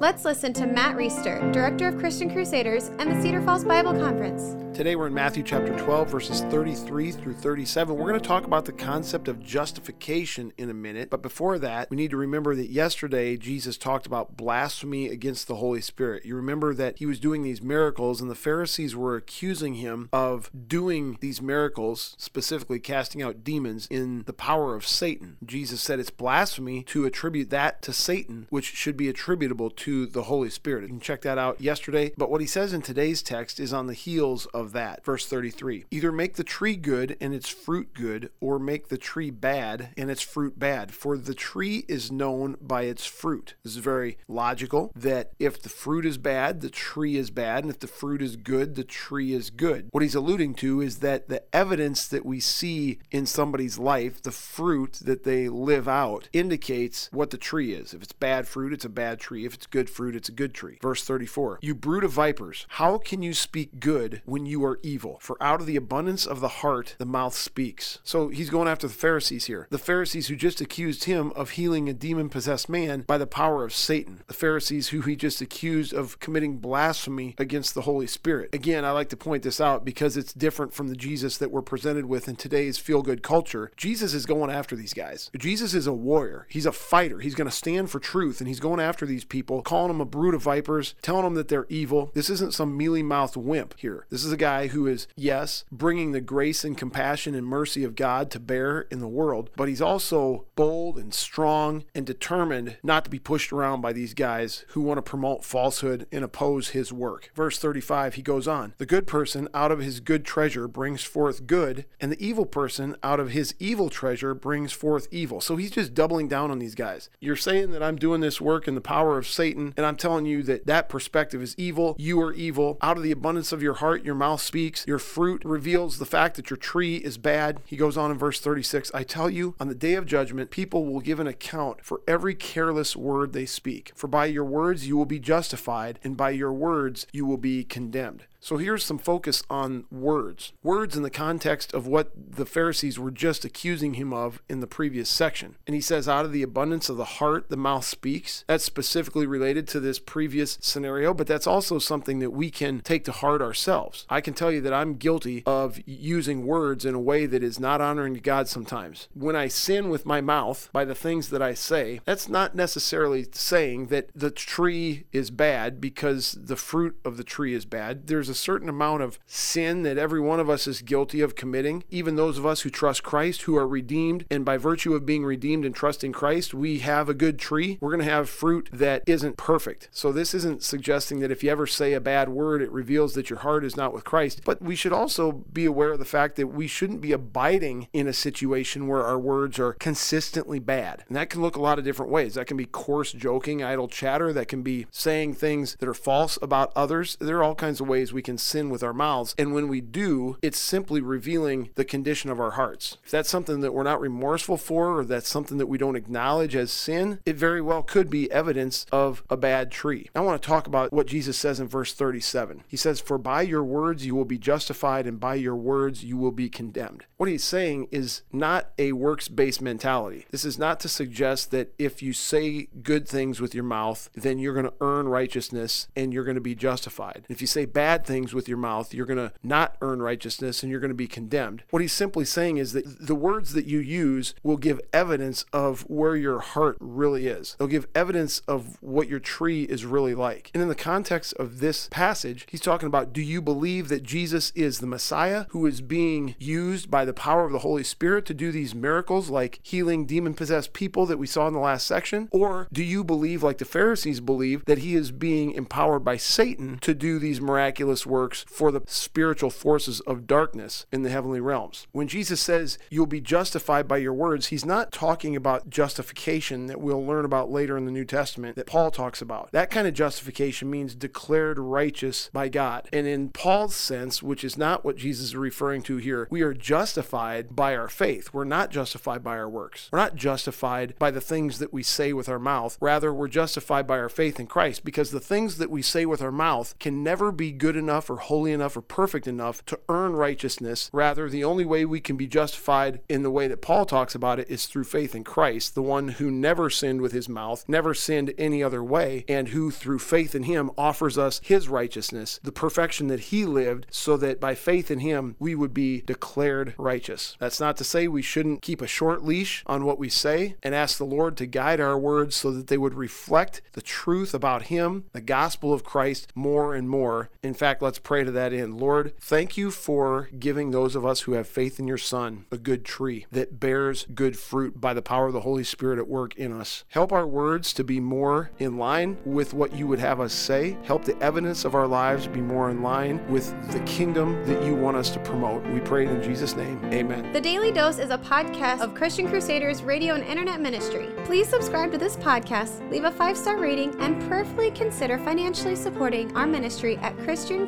Let's listen to Matt Reisetter, Director of Christian Crusaders and the Cedar Falls Bible Conference. Today we're in Matthew chapter 12, verses 33 through 37. We're going to talk about the concept of justification in a minute. But before that, we need to remember that yesterday Jesus talked about blasphemy against the Holy Spirit. You remember that he was doing these miracles, and the Pharisees were accusing him of doing these miracles, specifically casting out demons, in the power of Satan. Jesus said it's blasphemy to attribute that to Satan, which should be attributable to the Holy Spirit. You can check that out yesterday. But what he says in today's text is on the heels of of that. Verse 33 Either make the tree good and its fruit good, or make the tree bad and its fruit bad. For the tree is known by its fruit. This is very logical that if the fruit is bad, the tree is bad, and if the fruit is good, the tree is good. What he's alluding to is that the evidence that we see in somebody's life, the fruit that they live out, indicates what the tree is. If it's bad fruit, it's a bad tree. If it's good fruit, it's a good tree. Verse 34 You brood of vipers, how can you speak good when you are evil. For out of the abundance of the heart, the mouth speaks. So he's going after the Pharisees here. The Pharisees who just accused him of healing a demon possessed man by the power of Satan. The Pharisees who he just accused of committing blasphemy against the Holy Spirit. Again, I like to point this out because it's different from the Jesus that we're presented with in today's feel good culture. Jesus is going after these guys. Jesus is a warrior, he's a fighter. He's going to stand for truth and he's going after these people, calling them a brood of vipers, telling them that they're evil. This isn't some mealy mouthed wimp here. This is a guy who is, yes, bringing the grace and compassion and mercy of God to bear in the world, but he's also bold and strong and determined not to be pushed around by these guys who want to promote falsehood and oppose his work. Verse 35, he goes on The good person out of his good treasure brings forth good, and the evil person out of his evil treasure brings forth evil. So he's just doubling down on these guys. You're saying that I'm doing this work in the power of Satan, and I'm telling you that that perspective is evil. You are evil. Out of the abundance of your heart, your mouth speaks. Your fruit reveals the fact that your tree is bad. He goes on in verse 36 I tell you, on the day of judgment, people will give an account for every careless word they speak. For by your words you will be justified, and by your words you will be condemned. So here's some focus on words. Words in the context of what the Pharisees were just accusing him of in the previous section. And he says, out of the abundance of the heart, the mouth speaks. That's specifically related to this previous scenario, but that's also something that we can take to heart ourselves. I can tell you that I'm guilty of using words in a way that is not honoring to God sometimes. When I sin with my mouth by the things that I say, that's not necessarily saying that the tree is bad because the fruit of the tree is bad. There's there's a certain amount of sin that every one of us is guilty of committing. Even those of us who trust Christ, who are redeemed, and by virtue of being redeemed and trusting Christ, we have a good tree. We're going to have fruit that isn't perfect. So this isn't suggesting that if you ever say a bad word, it reveals that your heart is not with Christ. But we should also be aware of the fact that we shouldn't be abiding in a situation where our words are consistently bad. And that can look a lot of different ways. That can be coarse joking, idle chatter. That can be saying things that are false about others. There are all kinds of ways we can sin with our mouths. And when we do, it's simply revealing the condition of our hearts. If that's something that we're not remorseful for, or that's something that we don't acknowledge as sin, it very well could be evidence of a bad tree. I want to talk about what Jesus says in verse 37. He says, For by your words you will be justified, and by your words you will be condemned. What he's saying is not a works based mentality. This is not to suggest that if you say good things with your mouth, then you're going to earn righteousness and you're going to be justified. If you say bad things with your mouth, you're going to not earn righteousness and you're going to be condemned. What he's simply saying is that the words that you use will give evidence of where your heart really is. They'll give evidence of what your tree is really like. And in the context of this passage, he's talking about do you believe that Jesus is the Messiah who is being used by the power of the Holy Spirit to do these miracles like healing demon possessed people that we saw in the last section? Or do you believe, like the Pharisees believe, that he is being empowered by Satan to do these miraculous miraculous works for the spiritual forces of darkness in the heavenly realms. When Jesus says you'll be justified by your words, he's not talking about justification that we'll learn about later in the New Testament that Paul talks about. That kind of justification means declared righteous by God. And in Paul's sense, which is not what Jesus is referring to here, we are justified by our faith. We're not justified by our works. We're not justified by the things that we say with our mouth. Rather, we're justified by our faith in Christ because the things that we say with our mouth can never be good enough enough or holy enough or perfect enough to earn righteousness. Rather, the only way we can be justified in the way that Paul talks about it is through faith in Christ, the one who never sinned with his mouth, never sinned any other way, and who through faith in him offers us his righteousness, the perfection that he lived, so that by faith in him we would be declared righteous. That's not to say we shouldn't keep a short leash on what we say and ask the Lord to guide our words so that they would reflect the truth about him, the gospel of Christ, more and more. In fact, let's pray to that end. Lord, thank you for giving those of us who have faith in your Son a good tree that bears good fruit by the power of the Holy Spirit at work in us. Help our words to be more in line with what you would have us say. Help the evidence of our lives be more in line with the kingdom that you want us to promote. We pray in Jesus' name. Amen. The Daily Dose is a podcast of Christian Crusaders radio and internet ministry. Please subscribe to this podcast, leave a five star rating, and prayerfully consider financially supporting our ministry at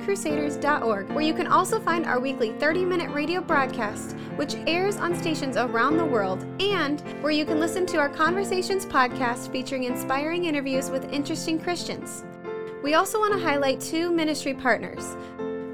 ChristianCrusaders.org, where you can also find our weekly 30 minute radio broadcast, which airs on stations around the world, and where you can listen to our Conversations podcast featuring inspiring interviews with interesting Christians. We also want to highlight two ministry partners.